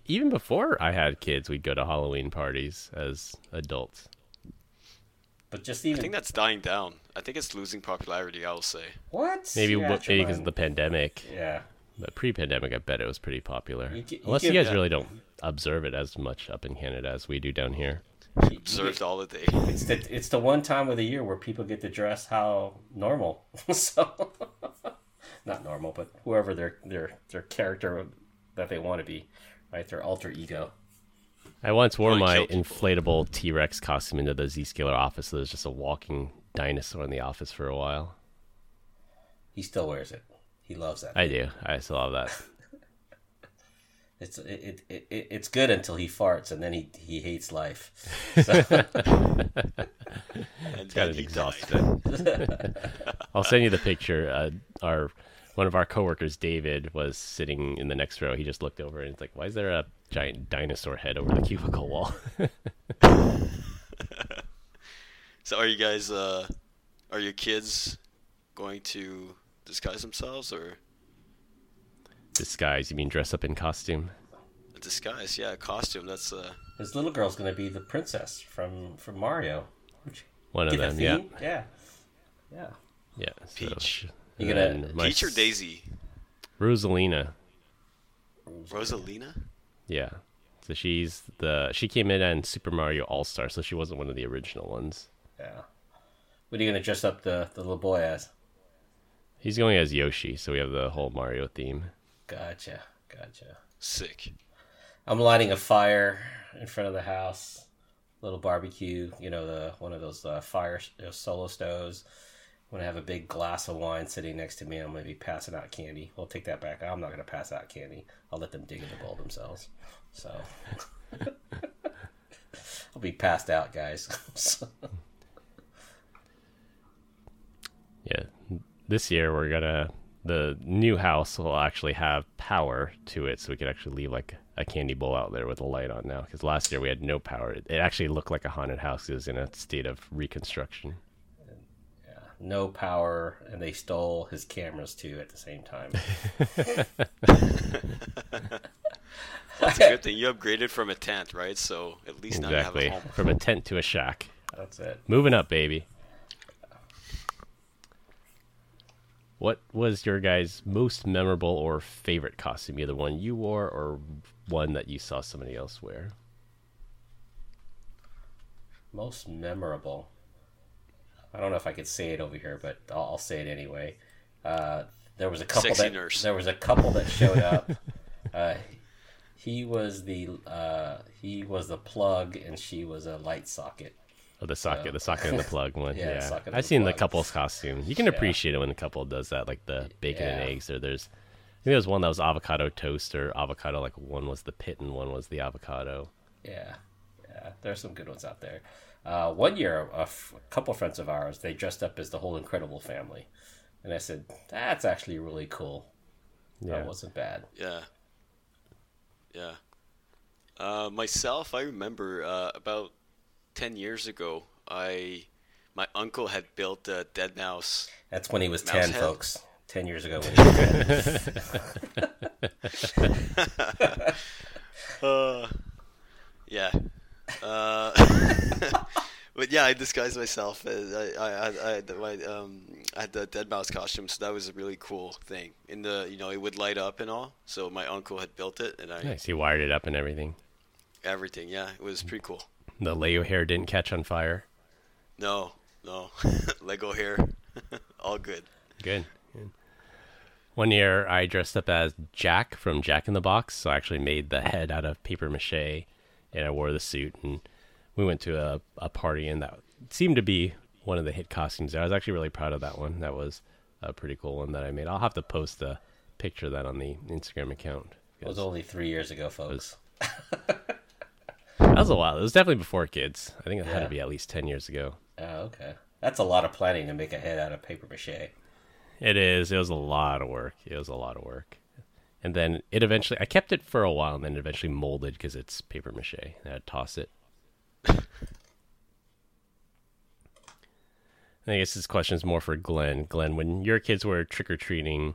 [SPEAKER 3] even before I had kids, we'd go to Halloween parties as adults.
[SPEAKER 1] But just
[SPEAKER 2] I think that's dying down. I think it's losing popularity. I will say.
[SPEAKER 1] what?
[SPEAKER 3] Maybe
[SPEAKER 1] Yeah,
[SPEAKER 3] w- maybe because of the pandemic,
[SPEAKER 1] Yeah.
[SPEAKER 3] but pre-pandemic, I bet it was pretty popular.
[SPEAKER 1] You get- you
[SPEAKER 3] Unless you
[SPEAKER 1] get-
[SPEAKER 3] guys really don't observe it as much up in Canada as we do down here.
[SPEAKER 1] You- you
[SPEAKER 2] Observed all the day.
[SPEAKER 1] It's the it's the one time of the year where people get to dress how normal. so not normal, but whoever their their their character that they want to be, right? Their alter ego.
[SPEAKER 3] I once wore my inflatable T Rex costume into the Zscaler office. So there's just a walking dinosaur in the office for a while.
[SPEAKER 1] He still wears it. He loves that.
[SPEAKER 3] I do. I still have that.
[SPEAKER 1] It's it, it, it, it's good until he farts and then he he hates life.
[SPEAKER 2] And
[SPEAKER 3] got
[SPEAKER 2] then
[SPEAKER 3] it
[SPEAKER 2] he
[SPEAKER 3] exhausted.
[SPEAKER 2] died.
[SPEAKER 3] I'll send you the picture. Uh, our one of our coworkers, David, was sitting in the next row. He just looked over and it's like, "Why is there a giant dinosaur head over the cubicle wall?"
[SPEAKER 2] So are you guys? Uh, are your kids going to disguise themselves or
[SPEAKER 3] Disguise? You mean dress up in costume?
[SPEAKER 2] A disguise, yeah, a costume. That's uh.
[SPEAKER 1] His little girl's gonna be the princess from from Mario.
[SPEAKER 3] One of them, yeah,
[SPEAKER 1] theme? Yeah. Yeah.
[SPEAKER 3] yeah. so-
[SPEAKER 2] Peach.
[SPEAKER 1] You
[SPEAKER 3] and
[SPEAKER 1] gonna-
[SPEAKER 3] then
[SPEAKER 2] Peach or
[SPEAKER 3] s-
[SPEAKER 2] Daisy?
[SPEAKER 3] Rosalina.
[SPEAKER 2] Rosalina?
[SPEAKER 3] Yeah. So she's the she came in on Super Mario All Star, so she wasn't one of the original ones.
[SPEAKER 1] Yeah. What are you gonna dress up the, the little boy as?
[SPEAKER 3] He's going as Yoshi, so we have the whole Mario theme.
[SPEAKER 1] Gotcha. Gotcha.
[SPEAKER 2] Sick.
[SPEAKER 1] I'm lighting a fire in front of the house. Little barbecue, you know, the one of those uh, fire uh, solo stoves. I'm gonna have a big glass of wine sitting next to me. I'm gonna be passing out candy. We'll take that back. I'm not gonna pass out candy. I'll let them dig in the bowl themselves. So I'll be passed out, guys. So-
[SPEAKER 3] Yeah. This year we're gonna the new house will actually have power to it, so we could actually leave like a candy bowl out there with a light on now. Because last year we had no power. It, it actually looked like a haunted house. It was in a state of reconstruction.
[SPEAKER 1] No power, and they stole his cameras too at the same time.
[SPEAKER 2] That's a good thing you upgraded from a tent, right? So at least now you
[SPEAKER 3] Exactly.
[SPEAKER 2] have a home.
[SPEAKER 3] From a tent to a shack.
[SPEAKER 1] That's it.
[SPEAKER 3] Moving up, baby. What was your guys' most memorable or favorite costume? Either one you wore or one that you saw somebody else wear?
[SPEAKER 1] Most memorable. I don't know if I could say it over here, but I'll, I'll say it anyway. Uh, there was a couple
[SPEAKER 2] Sexy
[SPEAKER 1] that
[SPEAKER 2] nurse.
[SPEAKER 1] there was a couple that showed up. uh, he was the uh, he was the plug, and she was a light socket.
[SPEAKER 3] Oh, the socket, the socket and the plug one.
[SPEAKER 1] Yeah,
[SPEAKER 3] Yeah,
[SPEAKER 1] socket
[SPEAKER 3] I've
[SPEAKER 1] the
[SPEAKER 3] seen the couple's costume. You can appreciate it when the couple does that, like the bacon and eggs. Or there's, I think there was one that was avocado toast or avocado. Like one was the pit and one was the avocado.
[SPEAKER 1] Yeah, yeah. There's some good ones out there. Uh, one year, a, f- a couple friends of ours they dressed up as the whole Incredible Family, and I said that's actually really cool.
[SPEAKER 3] Yeah,
[SPEAKER 1] That wasn't bad.
[SPEAKER 2] Yeah. Yeah. Uh, myself, I remember uh, about ten years ago, I my uncle had built a deadmau5.
[SPEAKER 1] That's when he was ten,
[SPEAKER 2] head?
[SPEAKER 1] folks. Ten years ago when he was ten.
[SPEAKER 2] Uh, yeah. Uh, but yeah, I disguised myself as I I, I, I had the, my um I had the deadmau5 costume, so that was a really cool thing. In the you know it would light up and all. So my uncle had built it, and I
[SPEAKER 3] nice. He wired it up and everything.
[SPEAKER 2] everything. Yeah, it was pretty cool.
[SPEAKER 3] The Lego hair didn't catch on fire.
[SPEAKER 2] No, no, Lego hair, all good.
[SPEAKER 3] Good. Good. One year, I dressed up as Jack from Jack in the Box. So I actually made the head out of paper mache, and I wore the suit. And we went to a, a party, and that seemed to be one of the hit costumes. I was actually really proud of that one. That was a pretty cool one that I made. I'll have to post a picture of that on the Instagram account.
[SPEAKER 1] It was only three years ago, folks.
[SPEAKER 3] That was a while. It was definitely before kids. I think it had to be at least ten years ago.
[SPEAKER 1] Oh, okay. That's a lot of planning to make a head out of paper mache.
[SPEAKER 3] It is. It was a lot of work. It was a lot of work. And then it eventually, I kept it for a while and then it eventually molded because it's paper mache. And I'd toss it. I guess this question is more for Glenn. Glenn, when your kids were trick or treating,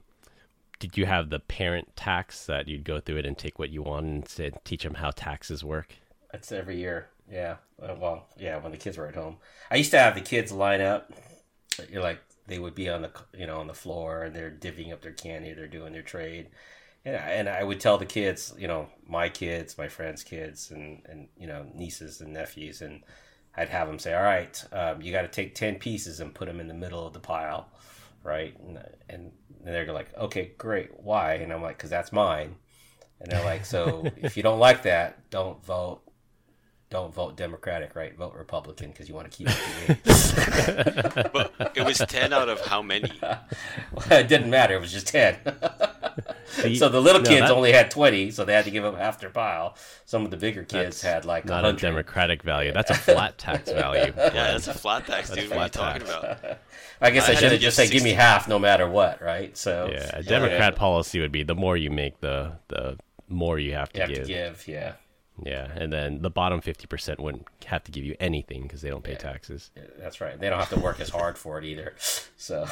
[SPEAKER 3] did you have the parent tax that you'd go through it and take what you want and teach them how taxes work?
[SPEAKER 1] That's every year. Yeah. Uh, Well, yeah, when the kids were at home. I used to have the kids line up. You're like they would be on the you know on the floor and they're divvying up their candy. They're doing their trade. And I, and I would tell the kids, you know, my kids, my friends' kids, and and you know nieces and nephews, and I'd have them say, "All right, um, you got to take ten pieces and put them in the middle of the pile, right?" And, and they're like, "Okay, great. Why?" And I'm like, "Cause that's mine." And they're like, "So if you don't like that, don't vote." Don't vote Democratic, right? Vote Republican because you want to keep it the
[SPEAKER 2] But it was ten out of how many?
[SPEAKER 1] it didn't matter. It was just 10.
[SPEAKER 3] See,
[SPEAKER 1] so the little
[SPEAKER 3] no,
[SPEAKER 1] kids
[SPEAKER 3] that-
[SPEAKER 1] only had 20, so they had to give up half their pile. Some of the bigger kids
[SPEAKER 3] That's
[SPEAKER 1] had like
[SPEAKER 3] Not a democratic value. That's a flat tax value.
[SPEAKER 2] Yeah, that's a flat tax, dude. What are you
[SPEAKER 3] flat
[SPEAKER 2] talking
[SPEAKER 3] tax.
[SPEAKER 2] about?
[SPEAKER 1] I guess I,
[SPEAKER 2] I
[SPEAKER 1] should have just
[SPEAKER 2] give
[SPEAKER 1] said, give me half no matter what, right? So
[SPEAKER 3] Yeah, a Democrat policy would be the more you make, the the more you have to
[SPEAKER 1] you have
[SPEAKER 3] give.
[SPEAKER 1] to give, yeah.
[SPEAKER 3] Yeah, and then the bottom fifty percent wouldn't have to give you anything because they don't pay
[SPEAKER 1] Yeah.
[SPEAKER 3] taxes.
[SPEAKER 1] That's right. They don't have to work as hard for it either. So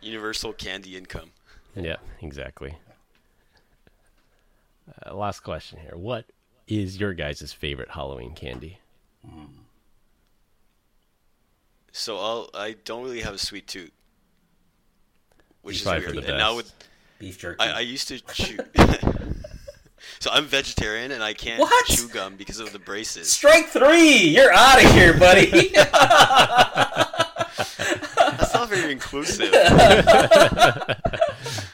[SPEAKER 2] Universal candy income.
[SPEAKER 3] Yeah, exactly. Uh, last question here. What is your guys' favorite Halloween candy?
[SPEAKER 2] So I'll, I don't really have a sweet tooth, which
[SPEAKER 3] He's
[SPEAKER 2] is weird.
[SPEAKER 3] for the
[SPEAKER 2] and now with
[SPEAKER 1] Beef jerky.
[SPEAKER 2] I, I used to chew. so I'm vegetarian and I can't
[SPEAKER 1] What?
[SPEAKER 2] chew gum because of the braces.
[SPEAKER 1] Strike three. You're out of here, buddy.
[SPEAKER 2] That's not very inclusive.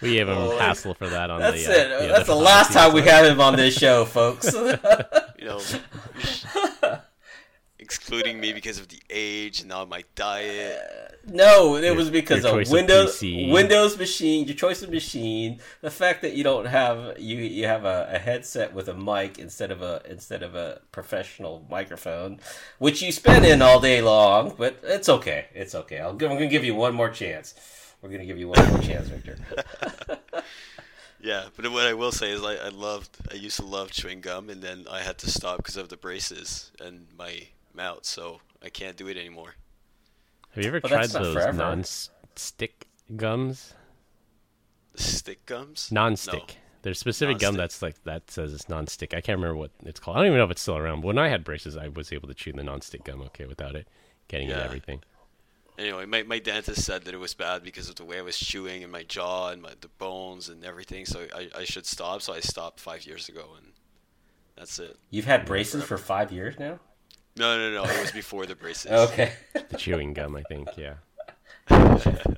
[SPEAKER 3] We gave him
[SPEAKER 1] Oh,
[SPEAKER 3] hassle for that on
[SPEAKER 1] That's
[SPEAKER 3] the.
[SPEAKER 1] it.
[SPEAKER 3] Uh, yeah,
[SPEAKER 1] That's the
[SPEAKER 3] the
[SPEAKER 1] last time we have him on this show, folks.
[SPEAKER 2] you know, excluding me because of the age and now my diet.
[SPEAKER 1] Uh, no, it was because
[SPEAKER 3] your
[SPEAKER 1] of
[SPEAKER 3] choice of
[SPEAKER 1] Windows Windows machine, your choice of machine, the fact that you don't have you you have a, a headset with a mic instead of a instead of a professional microphone, which you spend in all day long. But it's okay. It's okay. I'll, I'm going to give you one more chance. We're going to give you one more chance, Victor.
[SPEAKER 2] Yeah, but what I will say is I, I loved, I used to love chewing gum, and then I had to stop because of the braces and my mouth, so I can't do it anymore.
[SPEAKER 3] Have you ever
[SPEAKER 1] But
[SPEAKER 3] tried those
[SPEAKER 1] forever.
[SPEAKER 3] non-stick gums?
[SPEAKER 2] The stick gums?
[SPEAKER 3] Non-stick. There's specific gum
[SPEAKER 2] Non-stick.
[SPEAKER 3] that's like that says it's non-stick. I can't remember what it's called. I don't even know if it's still around. But when I had braces, I was able to chew the non-stick gum okay without it getting in
[SPEAKER 2] Yeah.
[SPEAKER 3] everything.
[SPEAKER 2] Anyway, my, my dentist said that it was bad because of the way I was chewing and my jaw and my the bones and everything, so I, I should stop. So I stopped five years ago, and that's it.
[SPEAKER 1] You've had braces for five years now.
[SPEAKER 2] No, no, no, it was before the braces.
[SPEAKER 1] Okay.
[SPEAKER 3] The chewing gum, I think. Yeah.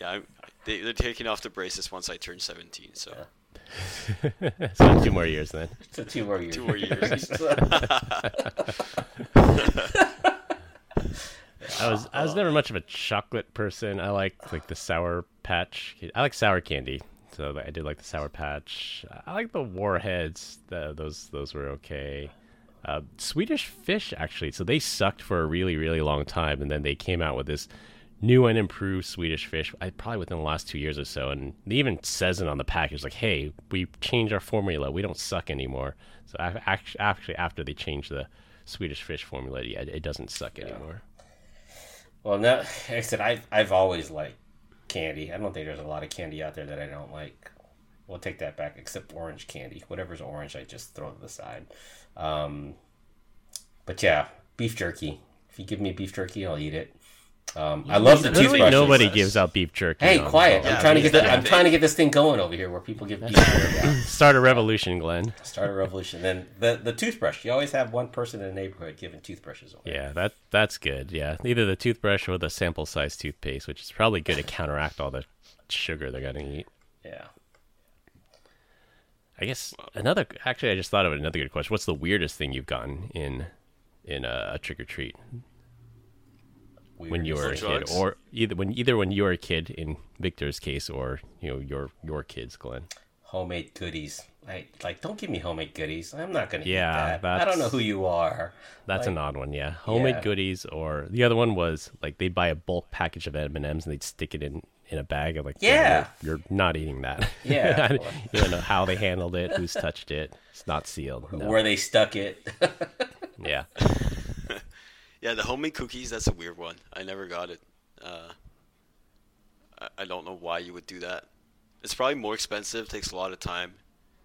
[SPEAKER 2] Yeah, I'm, they, they're taking off the braces once I turn 17, so
[SPEAKER 3] so two more years then.
[SPEAKER 1] So two more years.
[SPEAKER 2] two more years.
[SPEAKER 3] I was I was never much of a chocolate person. I like like the sour patch. I like sour candy, so I did like the sour patch. I like the warheads. The, those those were okay. Uh, Swedish fish actually. So they sucked for a really really long time, and then they came out with this new and improved Swedish fish. I probably within the last two years or so, and they even says it on the package like, "Hey, we changed our formula. We don't suck anymore." So actually, after they changed the Swedish fish formula, yeah, it doesn't suck anymore.
[SPEAKER 1] Well, no, like I said, I've I've always liked candy. I don't think there's a lot of candy out there that I don't like. We'll take that back, except orange candy. Whatever's orange, I just throw to the side. Um, but yeah, beef jerky. If you give me beef jerky, I'll eat it. Um, I love the
[SPEAKER 3] Literally
[SPEAKER 1] toothbrushes.
[SPEAKER 3] nobody gives out beef jerky.
[SPEAKER 1] Hey,
[SPEAKER 3] on-
[SPEAKER 1] quiet!
[SPEAKER 2] Yeah,
[SPEAKER 1] I'm trying to get the, I'm trying to get this thing going over here, where people give beef jerky.
[SPEAKER 3] Start a revolution, Glenn.
[SPEAKER 1] Start a revolution. Then the the toothbrush. You always have one person in the neighborhood giving toothbrushes away.
[SPEAKER 3] Yeah, that that's good. Yeah, either the toothbrush or the sample size toothpaste, which is probably good to counteract all the sugar they're gonna eat.
[SPEAKER 1] Yeah.
[SPEAKER 3] I guess another. Actually, I just thought of another good question. What's the weirdest thing you've gotten in in a, a trick or treat when you were a
[SPEAKER 2] Drugs?
[SPEAKER 3] kid, or either when either when you were a kid in Victor's case, or you know your your kids, Glenn?
[SPEAKER 1] homemade goodies. I like don't give me homemade goodies. I'm not gonna
[SPEAKER 3] Yeah,
[SPEAKER 1] eat that. I don't know who you are.
[SPEAKER 3] That's
[SPEAKER 1] Like-
[SPEAKER 3] an odd one, yeah. Homemade
[SPEAKER 1] Yeah.
[SPEAKER 3] goodies, or the other one was like they'd buy a bulk package of M and M's and they'd stick it in in a bag. I'm like,
[SPEAKER 1] Yeah.
[SPEAKER 3] you're, you're not eating that.
[SPEAKER 1] Yeah.
[SPEAKER 3] You don't know how they handled it, who's touched it. It's not sealed. No.
[SPEAKER 1] Where they stuck it.
[SPEAKER 3] Yeah,
[SPEAKER 2] Yeah, the homemade cookies, that's a weird one. I never got it. Uh, I, I don't know why you would do that. It's probably more expensive, takes a lot of time,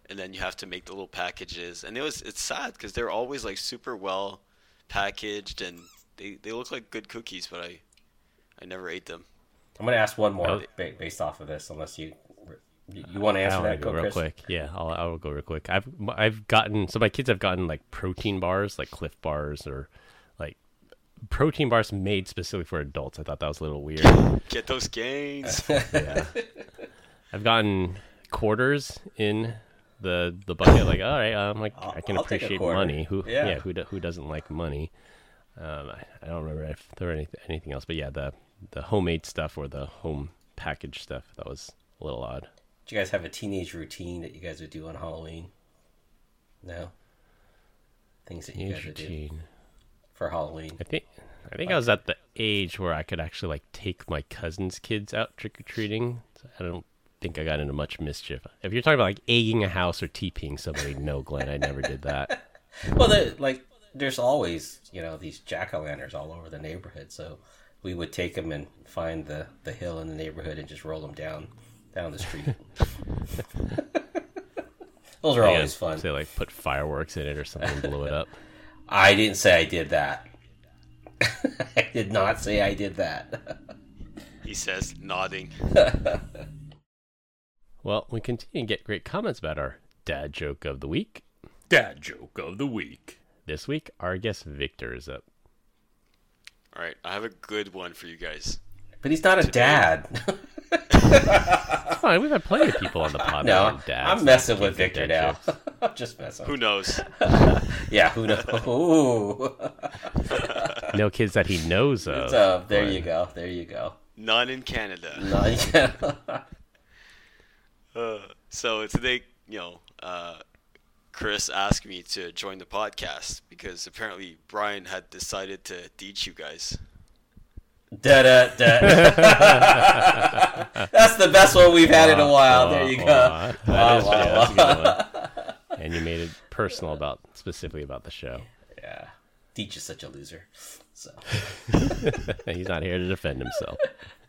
[SPEAKER 2] and then you have to make the little packages. And it was it's sad because they're always like super well packaged and they, they look like good cookies, but I I never ate them.
[SPEAKER 1] I'm gonna ask one more
[SPEAKER 3] Oh.
[SPEAKER 1] ba- based off of this, unless you you, you want to answer
[SPEAKER 3] want
[SPEAKER 1] that,
[SPEAKER 3] go
[SPEAKER 1] go
[SPEAKER 3] real
[SPEAKER 1] Chris?
[SPEAKER 3] quick. Yeah, I'll I'll go real quick. I've I've gotten so my kids have gotten like protein bars, like Clif bars, or like protein bars made specifically for adults. I thought that was a little weird.
[SPEAKER 2] Get those gains.
[SPEAKER 3] yeah. I've gotten quarters in the the bucket. Like, all right, I'm like,
[SPEAKER 1] I'll-
[SPEAKER 3] I can
[SPEAKER 1] I'll
[SPEAKER 3] appreciate money. Who,
[SPEAKER 1] Yeah.
[SPEAKER 3] yeah, who do, who doesn't like money? Um, I, I don't remember if there were any, anything else, but yeah, the the homemade stuff or the home packaged stuff that was a little odd.
[SPEAKER 1] Do you guys have a teenage routine that you guys would do on Halloween? No. Things that you guys would do for Halloween.
[SPEAKER 3] I think I think I was at the age where I could actually like take my cousin's kids out trick or treating. I don't think I got into much mischief. If you're talking about like egging a house or TPing somebody, no, Glenn, I never did that.
[SPEAKER 1] Well, the, like there's always you know these jack o' lanterns all over the neighborhood, so we would take them and find the the hill in the neighborhood and just roll them down down the street. Those are
[SPEAKER 3] Yeah,
[SPEAKER 1] always fun.
[SPEAKER 3] Say like put fireworks in it or something, and blow it up.
[SPEAKER 1] I didn't say I did that. I did not say I did that.
[SPEAKER 2] He says, nodding.
[SPEAKER 3] Well, we continue to get great comments about our dad joke of the week.
[SPEAKER 4] Dad joke of the week.
[SPEAKER 3] This week, our guest Victor is up.
[SPEAKER 2] All right, I have a good one for you guys.
[SPEAKER 1] But he's not a dad.
[SPEAKER 3] Fine, we've had plenty of people on the pod. that
[SPEAKER 1] no,
[SPEAKER 3] are dads
[SPEAKER 1] I'm messing with Victor now. I'm just messing.
[SPEAKER 2] Who knows?
[SPEAKER 1] Yeah, who knows? Ooh.
[SPEAKER 3] No kids that he knows of.
[SPEAKER 1] So there you go. There you go.
[SPEAKER 2] None in Canada.
[SPEAKER 1] No, yeah.
[SPEAKER 2] Uh, so today, you know, uh, Chris asked me to join the podcast because apparently Brian had decided to teach you guys.
[SPEAKER 1] da, da, da. That's the best one we've had in a while. There you go.
[SPEAKER 3] Aw, that
[SPEAKER 1] Wow,
[SPEAKER 3] is-
[SPEAKER 1] wow,
[SPEAKER 3] yeah, that's a
[SPEAKER 1] wow.
[SPEAKER 3] good one. And you made it personal about specifically about the show.
[SPEAKER 1] Yeah. Teach is such a loser. So
[SPEAKER 3] He's not here to defend himself.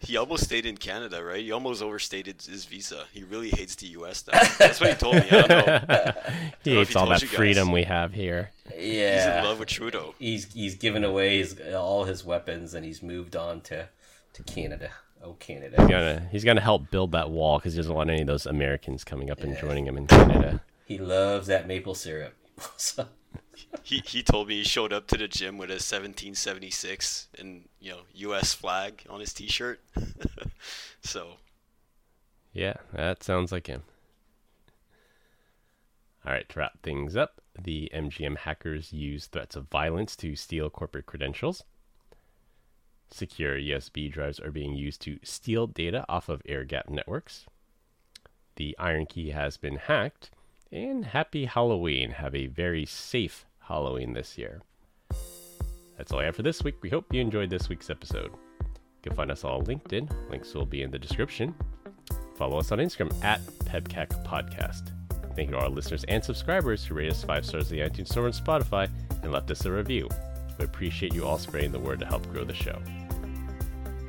[SPEAKER 2] He almost stayed in Canada, right? He almost overstated his visa. He really hates the U.S. now. That's what he told me. I don't know.
[SPEAKER 3] He
[SPEAKER 2] know if
[SPEAKER 3] hates
[SPEAKER 2] he
[SPEAKER 3] all that freedom we have here.
[SPEAKER 1] Yeah, he's
[SPEAKER 2] in love with Trudeau.
[SPEAKER 1] he's he's given away his, all his weapons and he's moved on to to Canada. Oh, Canada.
[SPEAKER 3] He's gonna he's gonna help build that wall because he doesn't want any of those Americans coming up and joining him in Canada.
[SPEAKER 1] He loves that maple syrup. so,
[SPEAKER 2] He he told me he showed up to the gym with a 1776 and you know U.S. flag on his T-shirt. so
[SPEAKER 3] Yeah, that sounds like him. All right, to wrap things up, the MGM hackers use threats of violence to steal corporate credentials. Secure USB drives are being used to steal data off of air gap networks. The IronKey has been hacked. And happy Halloween. Have a very safe Halloween this year. That's all I have for this week. We hope you enjoyed this week's episode. You can find us all on LinkedIn. Links will be in the description. Follow us on Instagram at PEBCAK Podcast. Thank you to our listeners and subscribers who rate us five stars in the iTunes Store and Spotify and left us a review. We appreciate you all spreading the word to help grow the show.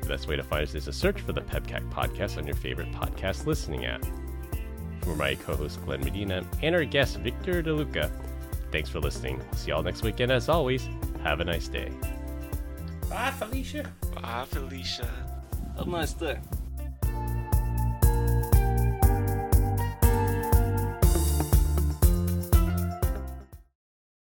[SPEAKER 3] The best way to find us is to search for the PEBCAK Podcast on your favorite podcast listening app. For my co-host Glenn Medina and our guest Victor DeLuca, thanks for listening. See y'all next weekend. As always, have a nice day.
[SPEAKER 1] bye, Felicia.
[SPEAKER 2] bye, Felicia.
[SPEAKER 5] Have a nice day.